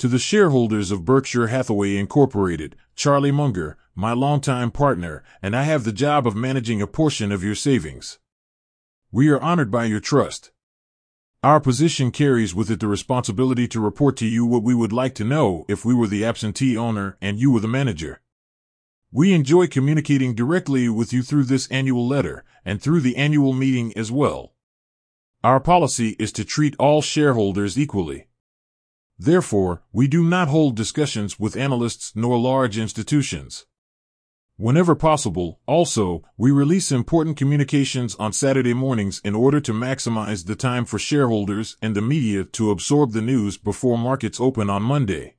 To the shareholders of Berkshire Hathaway Incorporated, Charlie Munger, my longtime partner, and I have the job of managing a portion of your savings. We are honored by your trust. Our position carries with it the responsibility to report to you what we would like to know if we were the absentee owner and you were the manager. We enjoy communicating directly with you through this annual letter and through the annual meeting as well. Our policy is to treat all shareholders equally. Therefore, we do not hold discussions with analysts nor large institutions. Whenever possible, also, we release important communications on Saturday mornings in order to maximize the time for shareholders and the media to absorb the news before markets open on Monday.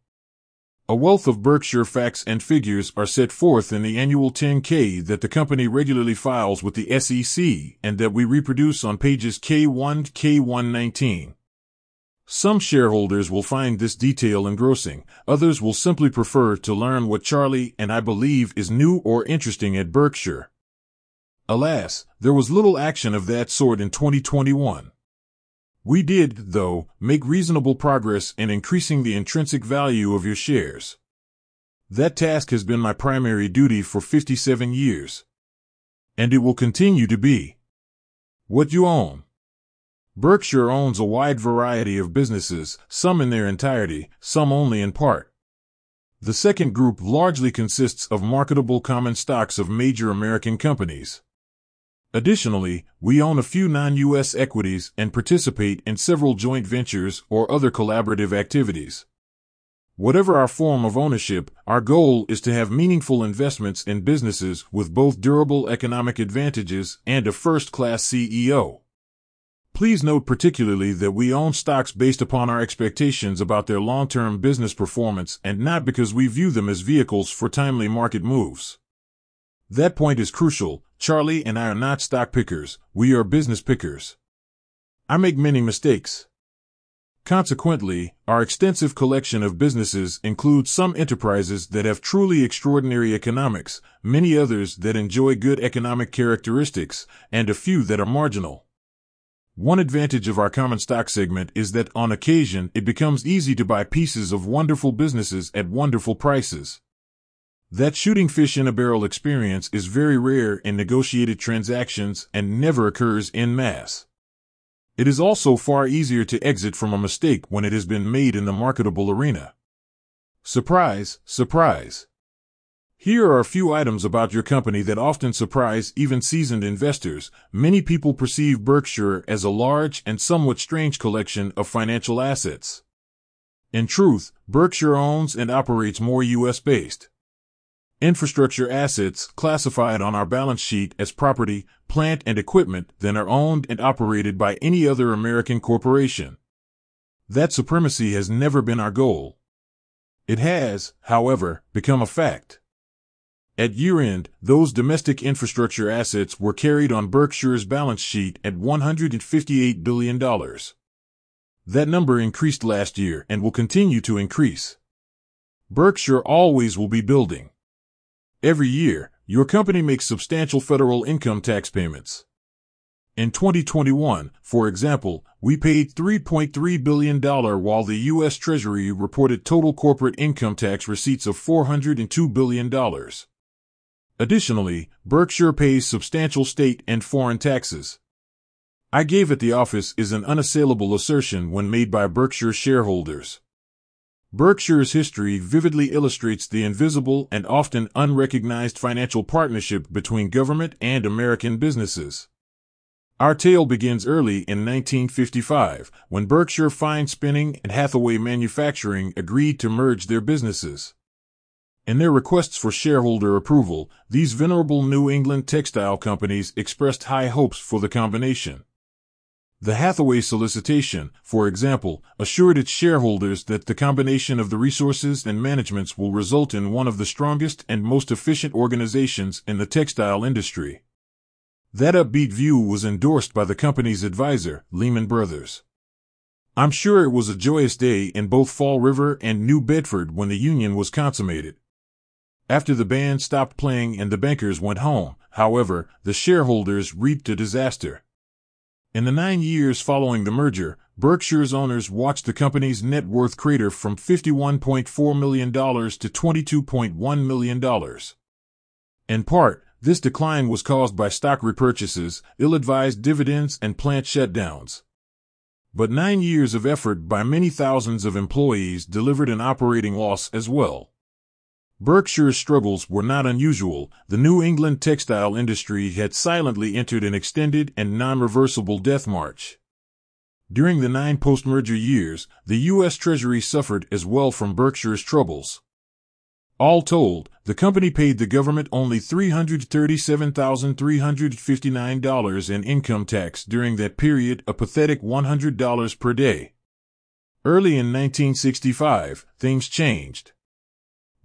A wealth of Berkshire facts and figures are set forth in the annual 10K that the company regularly files with the SEC and that we reproduce on pages K1 to K119. Some shareholders will find this detail engrossing, others will simply prefer to learn what Charlie and I believe is new or interesting at Berkshire. Alas, there was little action of that sort in 2021. We did, though, make reasonable progress in increasing the intrinsic value of your shares. That task has been my primary duty for 57 years. And it will continue to be. What you own. Berkshire owns a wide variety of businesses, some in their entirety, some only in part. The second group largely consists of marketable common stocks of major American companies. Additionally, we own a few non-U.S. equities and participate in several joint ventures or other collaborative activities. Whatever our form of ownership, our goal is to have meaningful investments in businesses with both durable economic advantages and a first-class CEO. Please note particularly that we own stocks based upon our expectations about their long-term business performance and not because we view them as vehicles for timely market moves. That point is crucial. Charlie and I are not stock pickers, we are business pickers. I make many mistakes. Consequently, our extensive collection of businesses includes some enterprises that have truly extraordinary economics, many others that enjoy good economic characteristics, and a few that are marginal. One advantage of our common stock segment is that on occasion it becomes easy to buy pieces of wonderful businesses at wonderful prices. That shooting fish in a barrel experience is very rare in negotiated transactions and never occurs in mass. It is also far easier to exit from a mistake when it has been made in the marketable arena. Surprise, surprise. Here are a few items about your company that often surprise even seasoned investors. Many people perceive Berkshire as a large and somewhat strange collection of financial assets. In truth, Berkshire owns and operates more U.S. based infrastructure assets classified on our balance sheet as property, plant, and equipment than are owned and operated by any other American corporation. That supremacy has never been our goal. It has, however, become a fact. At year end, those domestic infrastructure assets were carried on Berkshire's balance sheet at $158 billion. That number increased last year and will continue to increase. Berkshire always will be building. Every year, your company makes substantial federal income tax payments. In 2021, for example, we paid $3.3 billion while the U.S. Treasury reported total corporate income tax receipts of $402 billion. Additionally, Berkshire pays substantial state and foreign taxes. I gave at the office is an unassailable assertion when made by Berkshire shareholders. Berkshire's history vividly illustrates the invisible and often unrecognized financial partnership between government and American businesses. Our tale begins early in 1955 when Berkshire Fine Spinning and Hathaway Manufacturing agreed to merge their businesses. In their requests for shareholder approval, these venerable New England textile companies expressed high hopes for the combination. The Hathaway solicitation, for example, assured its shareholders that the combination of the resources and managements will result in one of the strongest and most efficient organizations in the textile industry. That upbeat view was endorsed by the company's advisor, Lehman Brothers. I'm sure it was a joyous day in both Fall River and New Bedford when the union was consummated. After the band stopped playing and the bankers went home, however, the shareholders reaped a disaster. In the nine years following the merger, Berkshire's owners watched the company's net worth crater from $51.4 million to $22.1 million. In part, this decline was caused by stock repurchases, ill advised dividends, and plant shutdowns. But nine years of effort by many thousands of employees delivered an operating loss as well. Berkshire's struggles were not unusual. The New England textile industry had silently entered an extended and non reversible death march. During the nine post merger years, the U.S. Treasury suffered as well from Berkshire's troubles. All told, the company paid the government only $337,359 in income tax during that period, a pathetic $100 per day. Early in 1965, things changed.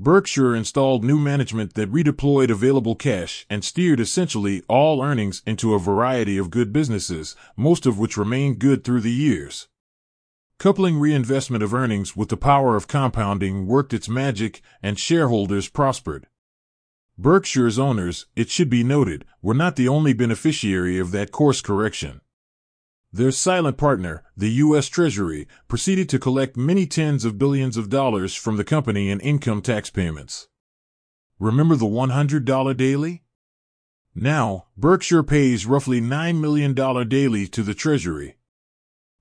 Berkshire installed new management that redeployed available cash and steered essentially all earnings into a variety of good businesses, most of which remained good through the years. Coupling reinvestment of earnings with the power of compounding worked its magic, and shareholders prospered. Berkshire's owners, it should be noted, were not the only beneficiary of that course correction. Their silent partner, the U.S. Treasury, proceeded to collect many tens of billions of dollars from the company in income tax payments. Remember the $100 daily? Now, Berkshire pays roughly $9 million daily to the Treasury.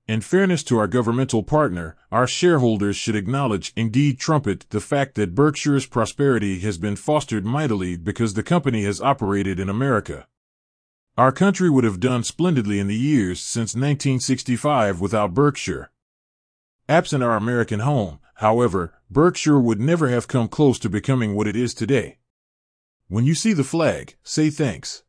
In fairness to our governmental partner, our shareholders should acknowledge, indeed trumpet, the fact that Berkshire's prosperity has been fostered mightily because the company has operated in America. Our country would have done splendidly in the years since 1965 without Berkshire. Absent our American home, however, Berkshire would never have come close to becoming what it is today. When you see the flag, say thanks.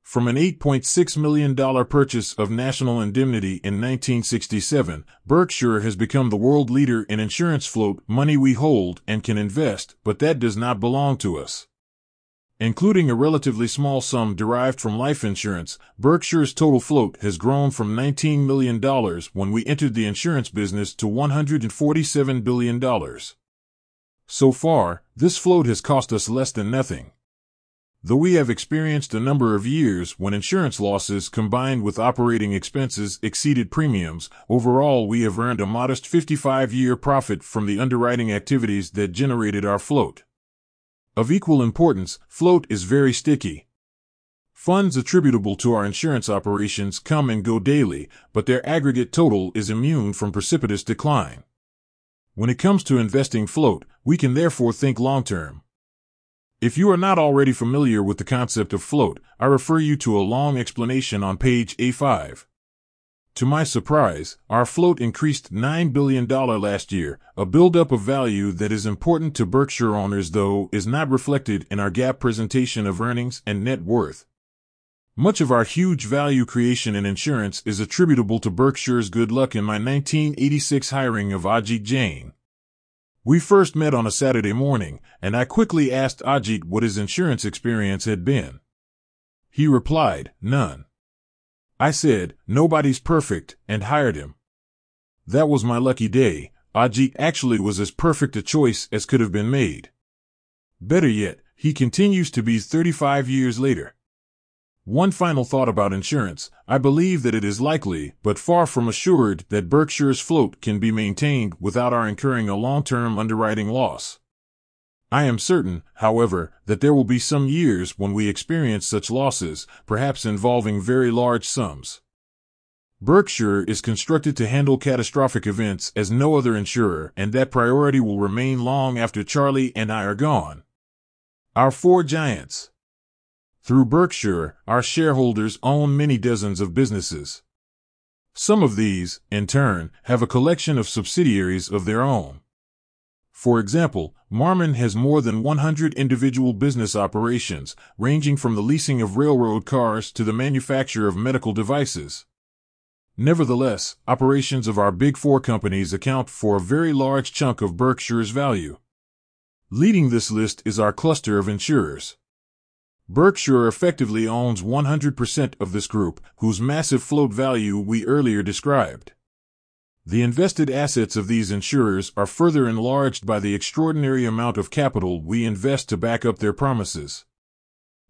From an $8.6 million purchase of National Indemnity in 1967, Berkshire has become the world leader in insurance float, money we hold and can invest, but that does not belong to us. Including a relatively small sum derived from life insurance, Berkshire's total float has grown from $19 million when we entered the insurance business to $147 billion. So far, this float has cost us less than nothing. Though we have experienced a number of years when insurance losses combined with operating expenses exceeded premiums, overall we have earned a modest 55 year profit from the underwriting activities that generated our float. Of equal importance, float is very sticky. Funds attributable to our insurance operations come and go daily, but their aggregate total is immune from precipitous decline. When it comes to investing float, we can therefore think long term. If you are not already familiar with the concept of float, I refer you to a long explanation on page A5. To my surprise, our float increased $9 billion last year, a buildup of value that is important to Berkshire owners though is not reflected in our GAAP presentation of earnings and net worth. Much of our huge value creation in insurance is attributable to Berkshire's good luck in my 1986 hiring of Ajit Jain. We first met on a Saturday morning, and I quickly asked Ajit what his insurance experience had been. He replied, none. I said, nobody's perfect, and hired him. That was my lucky day. Ajit actually was as perfect a choice as could have been made. Better yet, he continues to be 35 years later. One final thought about insurance. I believe that it is likely, but far from assured, that Berkshire's float can be maintained without our incurring a long-term underwriting loss. I am certain, however, that there will be some years when we experience such losses, perhaps involving very large sums. Berkshire is constructed to handle catastrophic events as no other insurer, and that priority will remain long after Charlie and I are gone. Our four giants. Through Berkshire, our shareholders own many dozens of businesses. Some of these, in turn, have a collection of subsidiaries of their own. For example, Marmon has more than 100 individual business operations, ranging from the leasing of railroad cars to the manufacture of medical devices. Nevertheless, operations of our big four companies account for a very large chunk of Berkshire's value. Leading this list is our cluster of insurers. Berkshire effectively owns 100% of this group, whose massive float value we earlier described. The invested assets of these insurers are further enlarged by the extraordinary amount of capital we invest to back up their promises.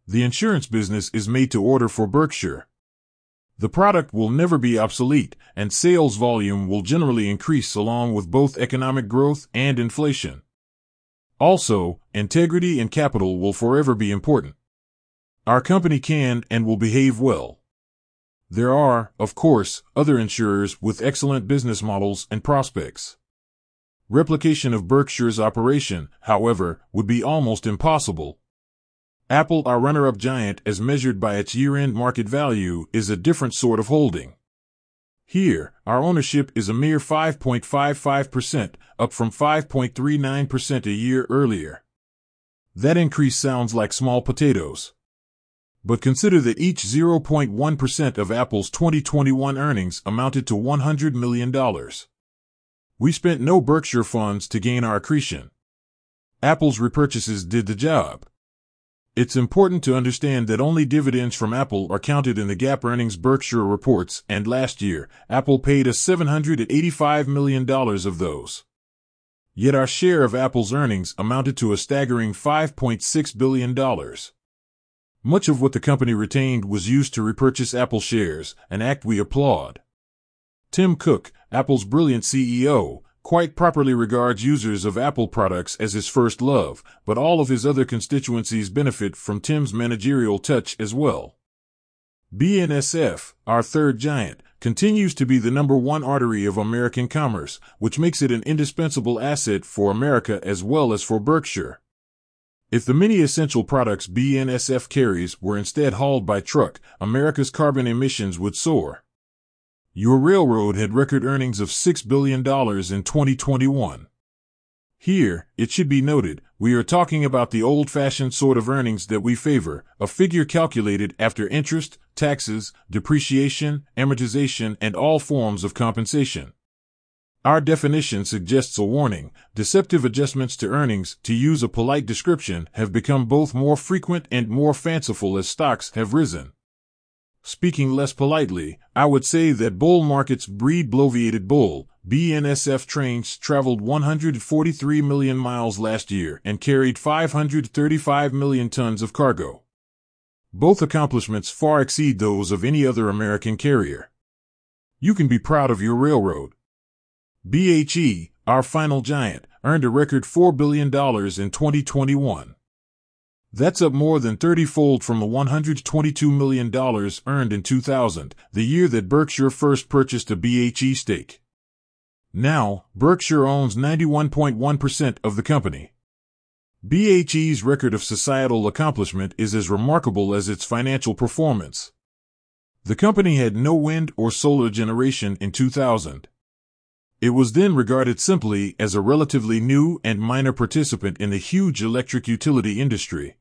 The insurance business is made to order for Berkshire. The product will never be obsolete, and sales volume will generally increase along with both economic growth and inflation. Also, integrity and capital will forever be important. Our company can and will behave well. There are, of course, other insurers with excellent business models and prospects. Replication of Berkshire's operation, however, would be almost impossible. Apple, our runner up giant as measured by its year end market value, is a different sort of holding. Here, our ownership is a mere 5.55%, up from 5.39% a year earlier. That increase sounds like small potatoes. But consider that each 0.1% of Apple's 2021 earnings amounted to $100 million. We spent no Berkshire funds to gain our accretion. Apple's repurchases did the job. It's important to understand that only dividends from Apple are counted in the GAAP earnings Berkshire reports, and last year, Apple paid us $785 million of those. Yet our share of Apple's earnings amounted to a staggering $5.6 billion. Much of what the company retained was used to repurchase Apple shares, an act we applaud. Tim Cook, Apple's brilliant CEO, quite properly regards users of Apple products as his first love, but all of his other constituencies benefit from Tim's managerial touch as well. BNSF, our third giant, continues to be the number one artery of American commerce, which makes it an indispensable asset for America as well as for Berkshire. If the many essential products BNSF carries were instead hauled by truck, America's carbon emissions would soar. Your railroad had record earnings of $6 billion in 2021. Here, it should be noted, we are talking about the old fashioned sort of earnings that we favor, a figure calculated after interest, taxes, depreciation, amortization, and all forms of compensation. Our definition suggests a warning. Deceptive adjustments to earnings, to use a polite description, have become both more frequent and more fanciful as stocks have risen. Speaking less politely, I would say that bull markets breed bloviated bull. BNSF trains traveled 143 million miles last year and carried 535 million tons of cargo. Both accomplishments far exceed those of any other American carrier. You can be proud of your railroad. BHE, our final giant, earned a record $4 billion in 2021. That's up more than 30 fold from the $122 million earned in 2000, the year that Berkshire first purchased a BHE stake. Now, Berkshire owns 91.1% of the company. BHE's record of societal accomplishment is as remarkable as its financial performance. The company had no wind or solar generation in 2000. It was then regarded simply as a relatively new and minor participant in the huge electric utility industry.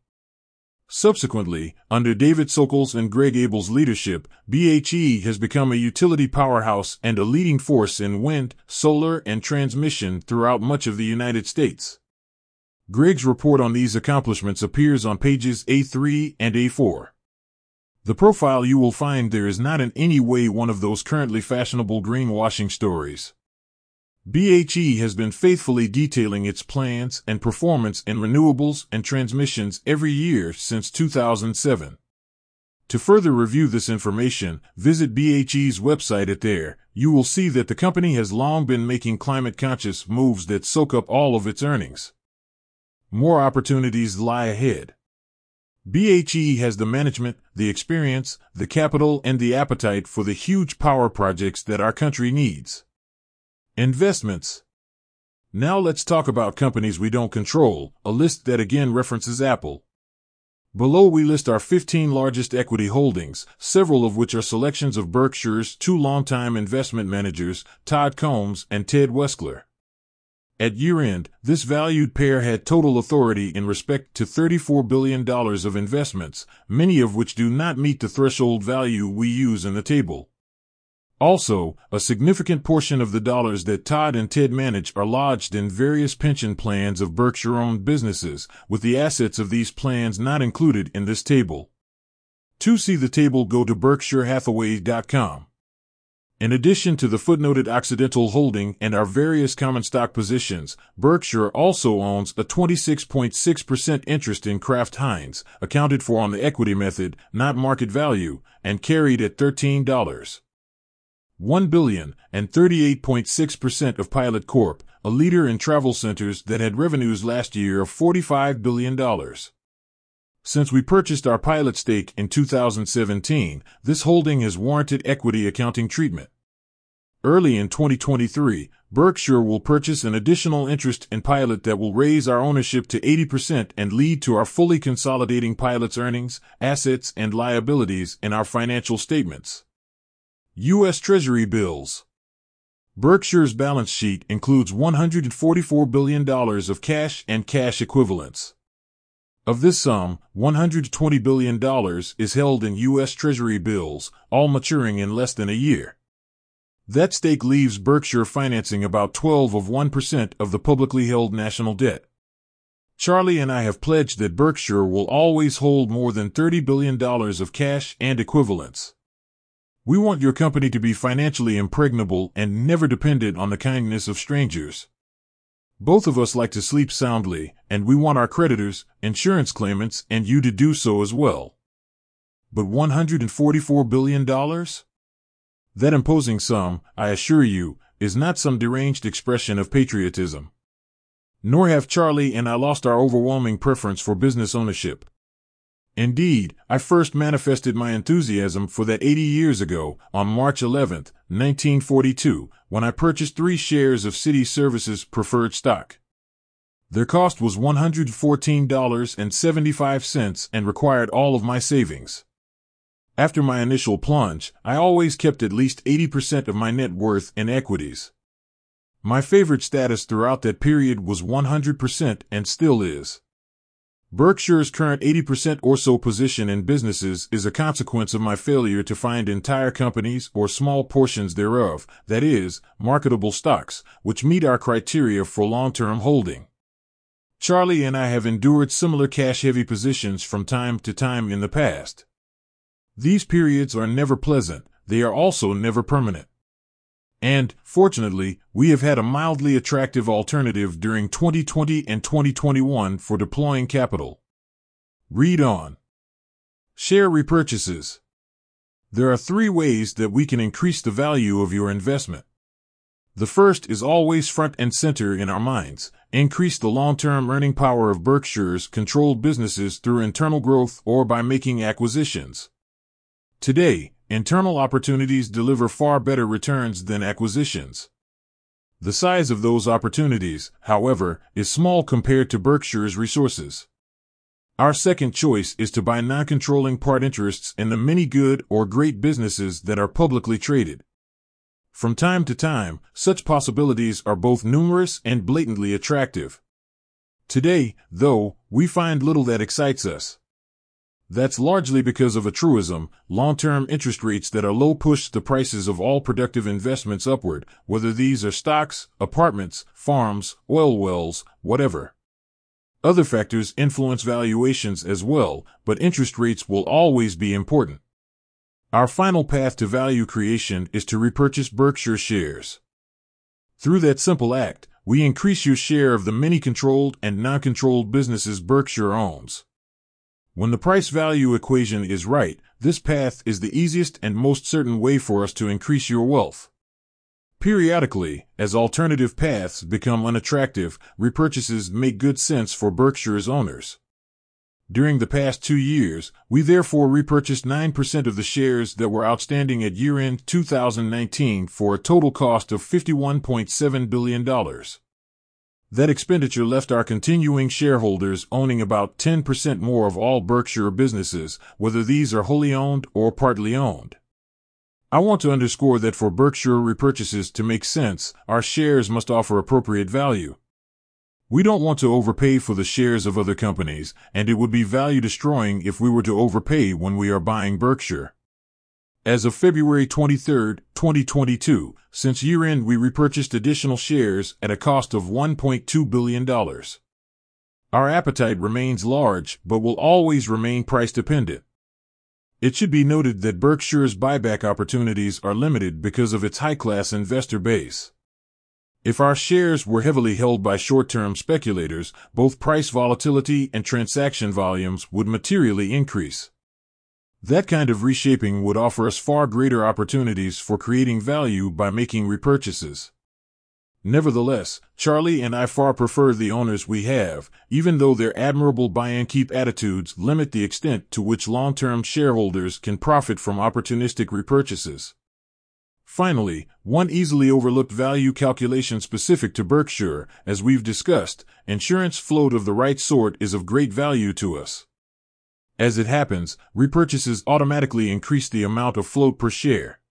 Subsequently, under David Sokol's and Greg Abel's leadership, BHE has become a utility powerhouse and a leading force in wind, solar, and transmission throughout much of the United States. Greg's report on these accomplishments appears on pages A3 and A4. The profile you will find there is not in any way one of those currently fashionable greenwashing stories. BHE has been faithfully detailing its plans and performance in renewables and transmissions every year since 2007. To further review this information, visit BHE's website at there. You will see that the company has long been making climate conscious moves that soak up all of its earnings. More opportunities lie ahead. BHE has the management, the experience, the capital, and the appetite for the huge power projects that our country needs. Investments. Now let's talk about companies we don't control, a list that again references Apple. Below we list our 15 largest equity holdings, several of which are selections of Berkshire's two longtime investment managers, Todd Combs and Ted Weschler. At year end, this valued pair had total authority in respect to $34 billion of investments, many of which do not meet the threshold value we use in the table. Also, a significant portion of the dollars that Todd and Ted manage are lodged in various pension plans of Berkshire owned businesses, with the assets of these plans not included in this table. To see the table, go to berkshirehathaway.com. In addition to the footnoted Occidental holding and our various common stock positions, Berkshire also owns a 26.6% interest in Kraft Heinz, accounted for on the equity method, not market value, and carried at $13. 1 billion and 38.6% of Pilot Corp, a leader in travel centers that had revenues last year of $45 billion. Since we purchased our pilot stake in 2017, this holding has warranted equity accounting treatment. Early in 2023, Berkshire will purchase an additional interest in Pilot that will raise our ownership to 80% and lead to our fully consolidating Pilot's earnings, assets, and liabilities in our financial statements. U.S. Treasury bills. Berkshire's balance sheet includes $144 billion of cash and cash equivalents. Of this sum, $120 billion is held in U.S. Treasury bills, all maturing in less than a year. That stake leaves Berkshire financing about 12 of 1% of the publicly held national debt. Charlie and I have pledged that Berkshire will always hold more than $30 billion of cash and equivalents. We want your company to be financially impregnable and never dependent on the kindness of strangers. Both of us like to sleep soundly, and we want our creditors, insurance claimants, and you to do so as well. But $144 billion? That imposing sum, I assure you, is not some deranged expression of patriotism. Nor have Charlie and I lost our overwhelming preference for business ownership. Indeed, I first manifested my enthusiasm for that 80 years ago, on March 11, 1942, when I purchased three shares of City Services preferred stock. Their cost was $114.75 and required all of my savings. After my initial plunge, I always kept at least 80% of my net worth in equities. My favorite status throughout that period was 100% and still is. Berkshire's current 80% or so position in businesses is a consequence of my failure to find entire companies or small portions thereof, that is, marketable stocks, which meet our criteria for long-term holding. Charlie and I have endured similar cash-heavy positions from time to time in the past. These periods are never pleasant, they are also never permanent. And, fortunately, we have had a mildly attractive alternative during 2020 and 2021 for deploying capital. Read on. Share repurchases. There are three ways that we can increase the value of your investment. The first is always front and center in our minds. Increase the long-term earning power of Berkshire's controlled businesses through internal growth or by making acquisitions. Today, Internal opportunities deliver far better returns than acquisitions. The size of those opportunities, however, is small compared to Berkshire's resources. Our second choice is to buy non-controlling part interests in the many good or great businesses that are publicly traded. From time to time, such possibilities are both numerous and blatantly attractive. Today, though, we find little that excites us. That's largely because of a truism, long-term interest rates that are low push the prices of all productive investments upward, whether these are stocks, apartments, farms, oil wells, whatever. Other factors influence valuations as well, but interest rates will always be important. Our final path to value creation is to repurchase Berkshire shares. Through that simple act, we increase your share of the many controlled and non-controlled businesses Berkshire owns. When the price value equation is right, this path is the easiest and most certain way for us to increase your wealth. Periodically, as alternative paths become unattractive, repurchases make good sense for Berkshire's owners. During the past two years, we therefore repurchased 9% of the shares that were outstanding at year end 2019 for a total cost of $51.7 billion. That expenditure left our continuing shareholders owning about 10% more of all Berkshire businesses, whether these are wholly owned or partly owned. I want to underscore that for Berkshire repurchases to make sense, our shares must offer appropriate value. We don't want to overpay for the shares of other companies, and it would be value destroying if we were to overpay when we are buying Berkshire. As of February 23, 2022, since year end, we repurchased additional shares at a cost of $1.2 billion. Our appetite remains large, but will always remain price dependent. It should be noted that Berkshire's buyback opportunities are limited because of its high-class investor base. If our shares were heavily held by short-term speculators, both price volatility and transaction volumes would materially increase. That kind of reshaping would offer us far greater opportunities for creating value by making repurchases. Nevertheless, Charlie and I far prefer the owners we have, even though their admirable buy and keep attitudes limit the extent to which long term shareholders can profit from opportunistic repurchases. Finally, one easily overlooked value calculation specific to Berkshire, as we've discussed, insurance float of the right sort is of great value to us. As it happens, repurchases automatically increase the amount of float per share.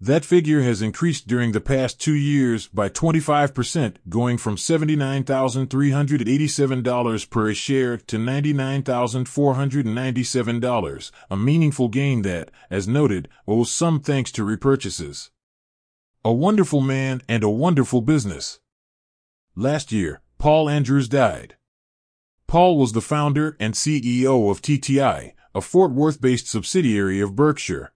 That figure has increased during the past two years by 25%, going from $79,387 per share to $99,497, a meaningful gain that, as noted, owes some thanks to repurchases. A wonderful man and a wonderful business. Last year, Paul Andrews died. Paul was the founder and CEO of TTI, a Fort Worth based subsidiary of Berkshire.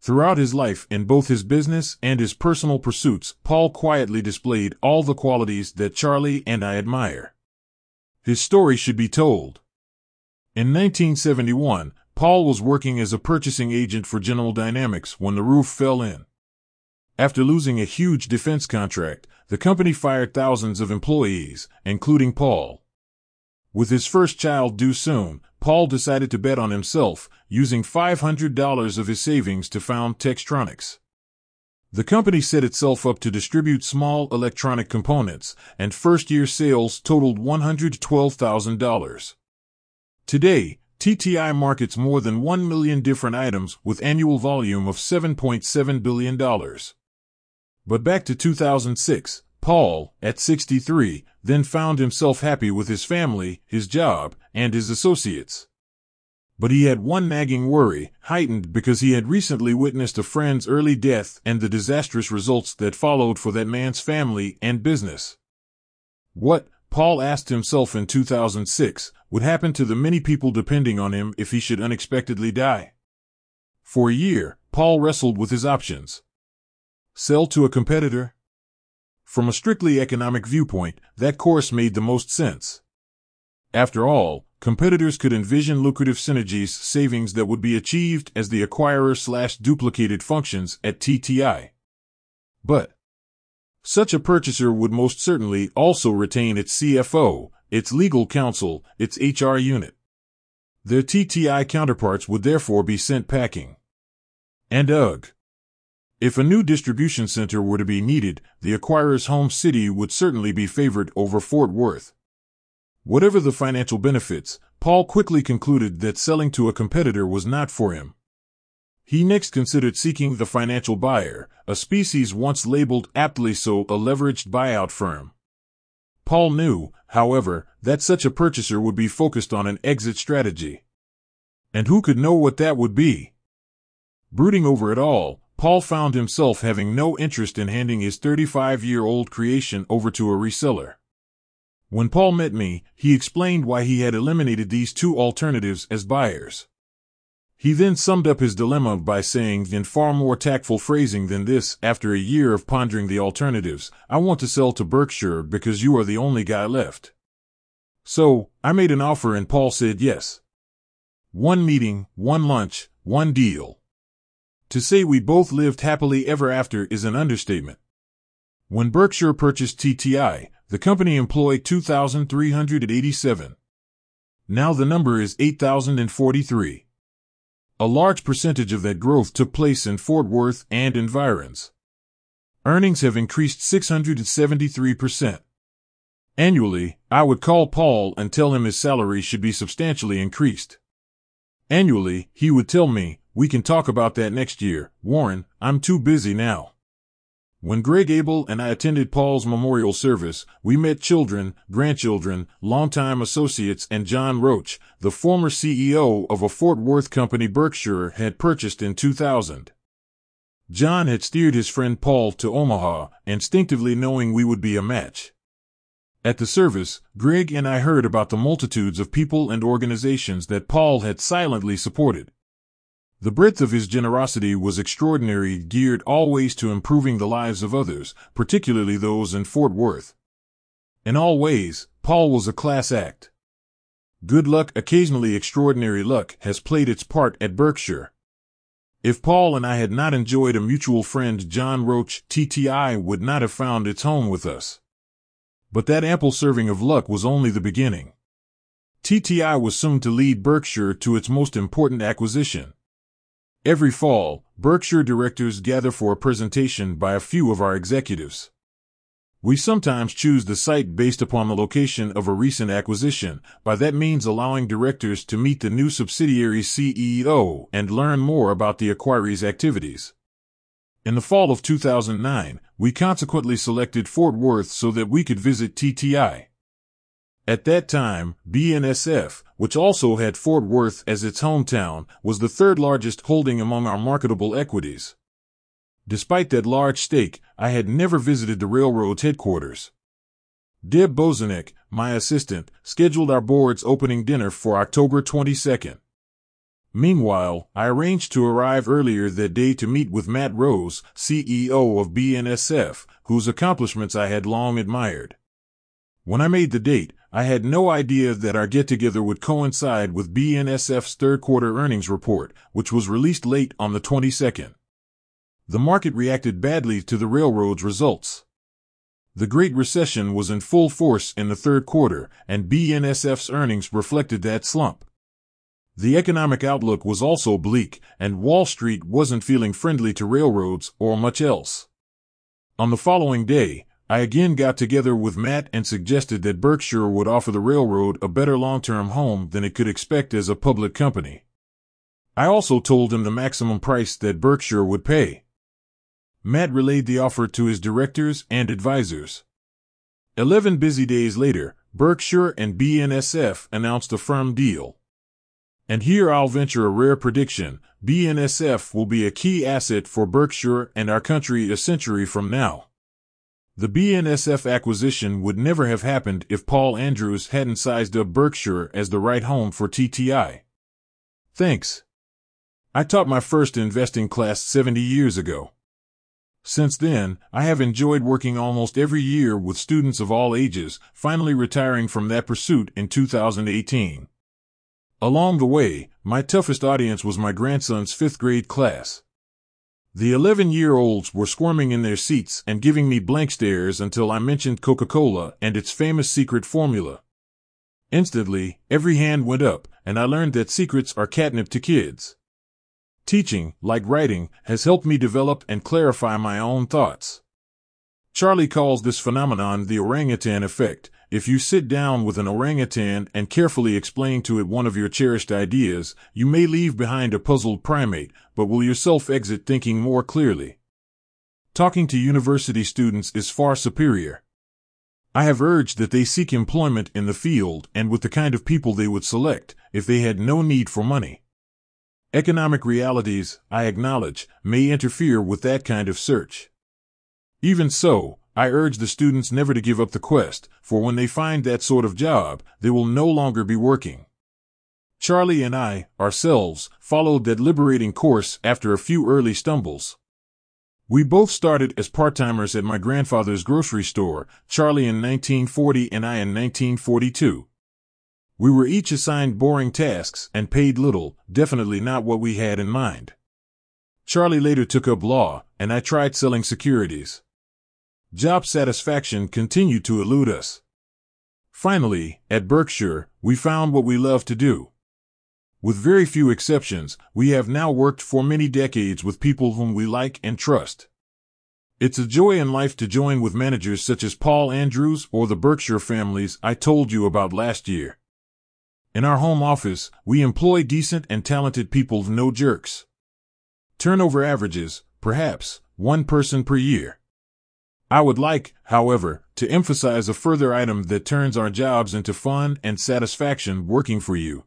Throughout his life, in both his business and his personal pursuits, Paul quietly displayed all the qualities that Charlie and I admire. His story should be told. In 1971, Paul was working as a purchasing agent for General Dynamics when the roof fell in. After losing a huge defense contract, the company fired thousands of employees, including Paul. With his first child due soon, Paul decided to bet on himself, using $500 of his savings to found Textronics. The company set itself up to distribute small electronic components, and first year sales totaled $112,000. Today, TTI markets more than 1 million different items with annual volume of $7.7 billion. But back to 2006, Paul, at 63, then found himself happy with his family, his job, and his associates. But he had one nagging worry, heightened because he had recently witnessed a friend's early death and the disastrous results that followed for that man's family and business. What, Paul asked himself in 2006, would happen to the many people depending on him if he should unexpectedly die? For a year, Paul wrestled with his options. Sell to a competitor, from a strictly economic viewpoint, that course made the most sense. After all, competitors could envision lucrative synergies savings that would be achieved as the acquirer slash duplicated functions at TTI. But such a purchaser would most certainly also retain its CFO, its legal counsel, its HR unit. Their TTI counterparts would therefore be sent packing. And ugh. If a new distribution center were to be needed, the acquirer's home city would certainly be favored over Fort Worth. Whatever the financial benefits, Paul quickly concluded that selling to a competitor was not for him. He next considered seeking the financial buyer, a species once labeled aptly so a leveraged buyout firm. Paul knew, however, that such a purchaser would be focused on an exit strategy. And who could know what that would be? Brooding over it all, Paul found himself having no interest in handing his 35 year old creation over to a reseller. When Paul met me, he explained why he had eliminated these two alternatives as buyers. He then summed up his dilemma by saying in far more tactful phrasing than this, after a year of pondering the alternatives, I want to sell to Berkshire because you are the only guy left. So, I made an offer and Paul said yes. One meeting, one lunch, one deal. To say we both lived happily ever after is an understatement. When Berkshire purchased TTI, the company employed 2,387. Now the number is 8,043. A large percentage of that growth took place in Fort Worth and environs. Earnings have increased 673%. Annually, I would call Paul and tell him his salary should be substantially increased. Annually, he would tell me, we can talk about that next year, Warren, I'm too busy now. When Greg Abel and I attended Paul's memorial service, we met children, grandchildren, longtime associates, and John Roach, the former CEO of a Fort Worth company Berkshire had purchased in 2000. John had steered his friend Paul to Omaha, instinctively knowing we would be a match. At the service, Greg and I heard about the multitudes of people and organizations that Paul had silently supported. The breadth of his generosity was extraordinary, geared always to improving the lives of others, particularly those in Fort Worth. In all ways, Paul was a class act. Good luck, occasionally extraordinary luck, has played its part at Berkshire. If Paul and I had not enjoyed a mutual friend, John Roach, TTI would not have found its home with us. But that ample serving of luck was only the beginning. TTI was soon to lead Berkshire to its most important acquisition. Every fall, Berkshire directors gather for a presentation by a few of our executives. We sometimes choose the site based upon the location of a recent acquisition, by that means allowing directors to meet the new subsidiary CEO and learn more about the acquiree's activities. In the fall of 2009, we consequently selected Fort Worth so that we could visit TTI. At that time, BNSF, which also had Fort Worth as its hometown, was the third largest holding among our marketable equities. Despite that large stake, I had never visited the railroad's headquarters. Deb Bosanek, my assistant, scheduled our board's opening dinner for October 22nd. Meanwhile, I arranged to arrive earlier that day to meet with Matt Rose, CEO of BNSF, whose accomplishments I had long admired. When I made the date, I had no idea that our get together would coincide with BNSF's third quarter earnings report, which was released late on the 22nd. The market reacted badly to the railroad's results. The Great Recession was in full force in the third quarter, and BNSF's earnings reflected that slump. The economic outlook was also bleak, and Wall Street wasn't feeling friendly to railroads or much else. On the following day, I again got together with Matt and suggested that Berkshire would offer the railroad a better long-term home than it could expect as a public company. I also told him the maximum price that Berkshire would pay. Matt relayed the offer to his directors and advisors. Eleven busy days later, Berkshire and BNSF announced a firm deal. And here I'll venture a rare prediction. BNSF will be a key asset for Berkshire and our country a century from now. The BNSF acquisition would never have happened if Paul Andrews hadn't sized up Berkshire as the right home for TTI. Thanks. I taught my first investing class 70 years ago. Since then, I have enjoyed working almost every year with students of all ages, finally retiring from that pursuit in 2018. Along the way, my toughest audience was my grandson's fifth grade class. The 11 year olds were squirming in their seats and giving me blank stares until I mentioned Coca Cola and its famous secret formula. Instantly, every hand went up, and I learned that secrets are catnip to kids. Teaching, like writing, has helped me develop and clarify my own thoughts. Charlie calls this phenomenon the orangutan effect, if you sit down with an orangutan and carefully explain to it one of your cherished ideas, you may leave behind a puzzled primate, but will yourself exit thinking more clearly. Talking to university students is far superior. I have urged that they seek employment in the field and with the kind of people they would select if they had no need for money. Economic realities, I acknowledge, may interfere with that kind of search. Even so, I urge the students never to give up the quest, for when they find that sort of job, they will no longer be working. Charlie and I, ourselves, followed that liberating course after a few early stumbles. We both started as part-timers at my grandfather's grocery store, Charlie in 1940 and I in 1942. We were each assigned boring tasks and paid little, definitely not what we had in mind. Charlie later took up law, and I tried selling securities. Job satisfaction continued to elude us. Finally, at Berkshire, we found what we love to do. With very few exceptions, we have now worked for many decades with people whom we like and trust. It's a joy in life to join with managers such as Paul Andrews or the Berkshire families I told you about last year. In our home office, we employ decent and talented people, no jerks. Turnover averages, perhaps, one person per year. I would like, however, to emphasize a further item that turns our jobs into fun and satisfaction working for you.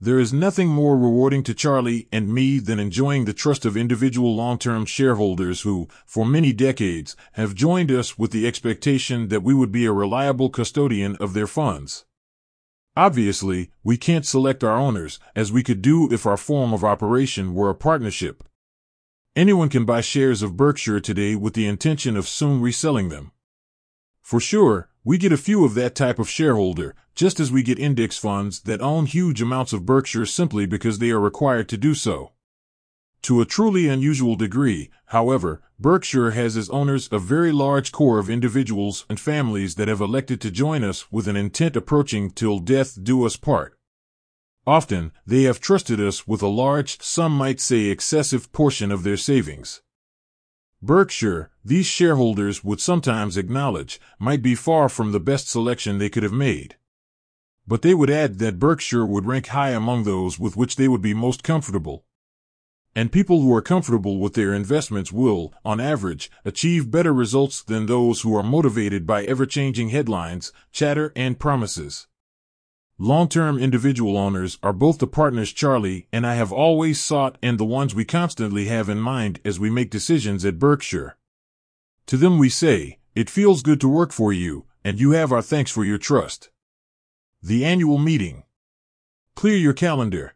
There is nothing more rewarding to Charlie and me than enjoying the trust of individual long-term shareholders who, for many decades, have joined us with the expectation that we would be a reliable custodian of their funds. Obviously, we can't select our owners, as we could do if our form of operation were a partnership. Anyone can buy shares of Berkshire today with the intention of soon reselling them. For sure, we get a few of that type of shareholder, just as we get index funds that own huge amounts of Berkshire simply because they are required to do so. To a truly unusual degree, however, Berkshire has as owners a very large core of individuals and families that have elected to join us with an intent approaching till death do us part. Often, they have trusted us with a large, some might say excessive portion of their savings. Berkshire, these shareholders would sometimes acknowledge, might be far from the best selection they could have made. But they would add that Berkshire would rank high among those with which they would be most comfortable. And people who are comfortable with their investments will, on average, achieve better results than those who are motivated by ever changing headlines, chatter, and promises. Long term individual owners are both the partners Charlie and I have always sought and the ones we constantly have in mind as we make decisions at Berkshire. To them we say, It feels good to work for you, and you have our thanks for your trust. The annual meeting. Clear your calendar.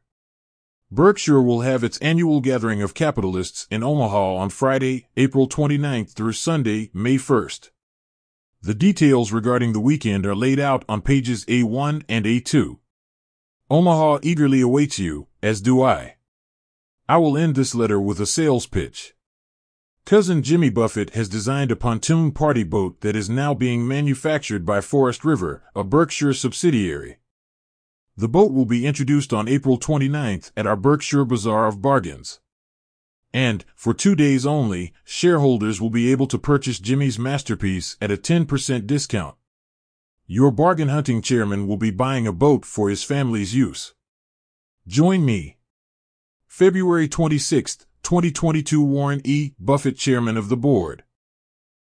Berkshire will have its annual gathering of capitalists in Omaha on Friday, April 29th through Sunday, May 1st. The details regarding the weekend are laid out on pages A1 and A2. Omaha eagerly awaits you, as do I. I will end this letter with a sales pitch. Cousin Jimmy Buffett has designed a pontoon party boat that is now being manufactured by Forest River, a Berkshire subsidiary. The boat will be introduced on April 29th at our Berkshire Bazaar of Bargains. And, for two days only, shareholders will be able to purchase Jimmy's masterpiece at a 10% discount. Your bargain hunting chairman will be buying a boat for his family's use. Join me. February 26, 2022 Warren E. Buffett, Chairman of the Board.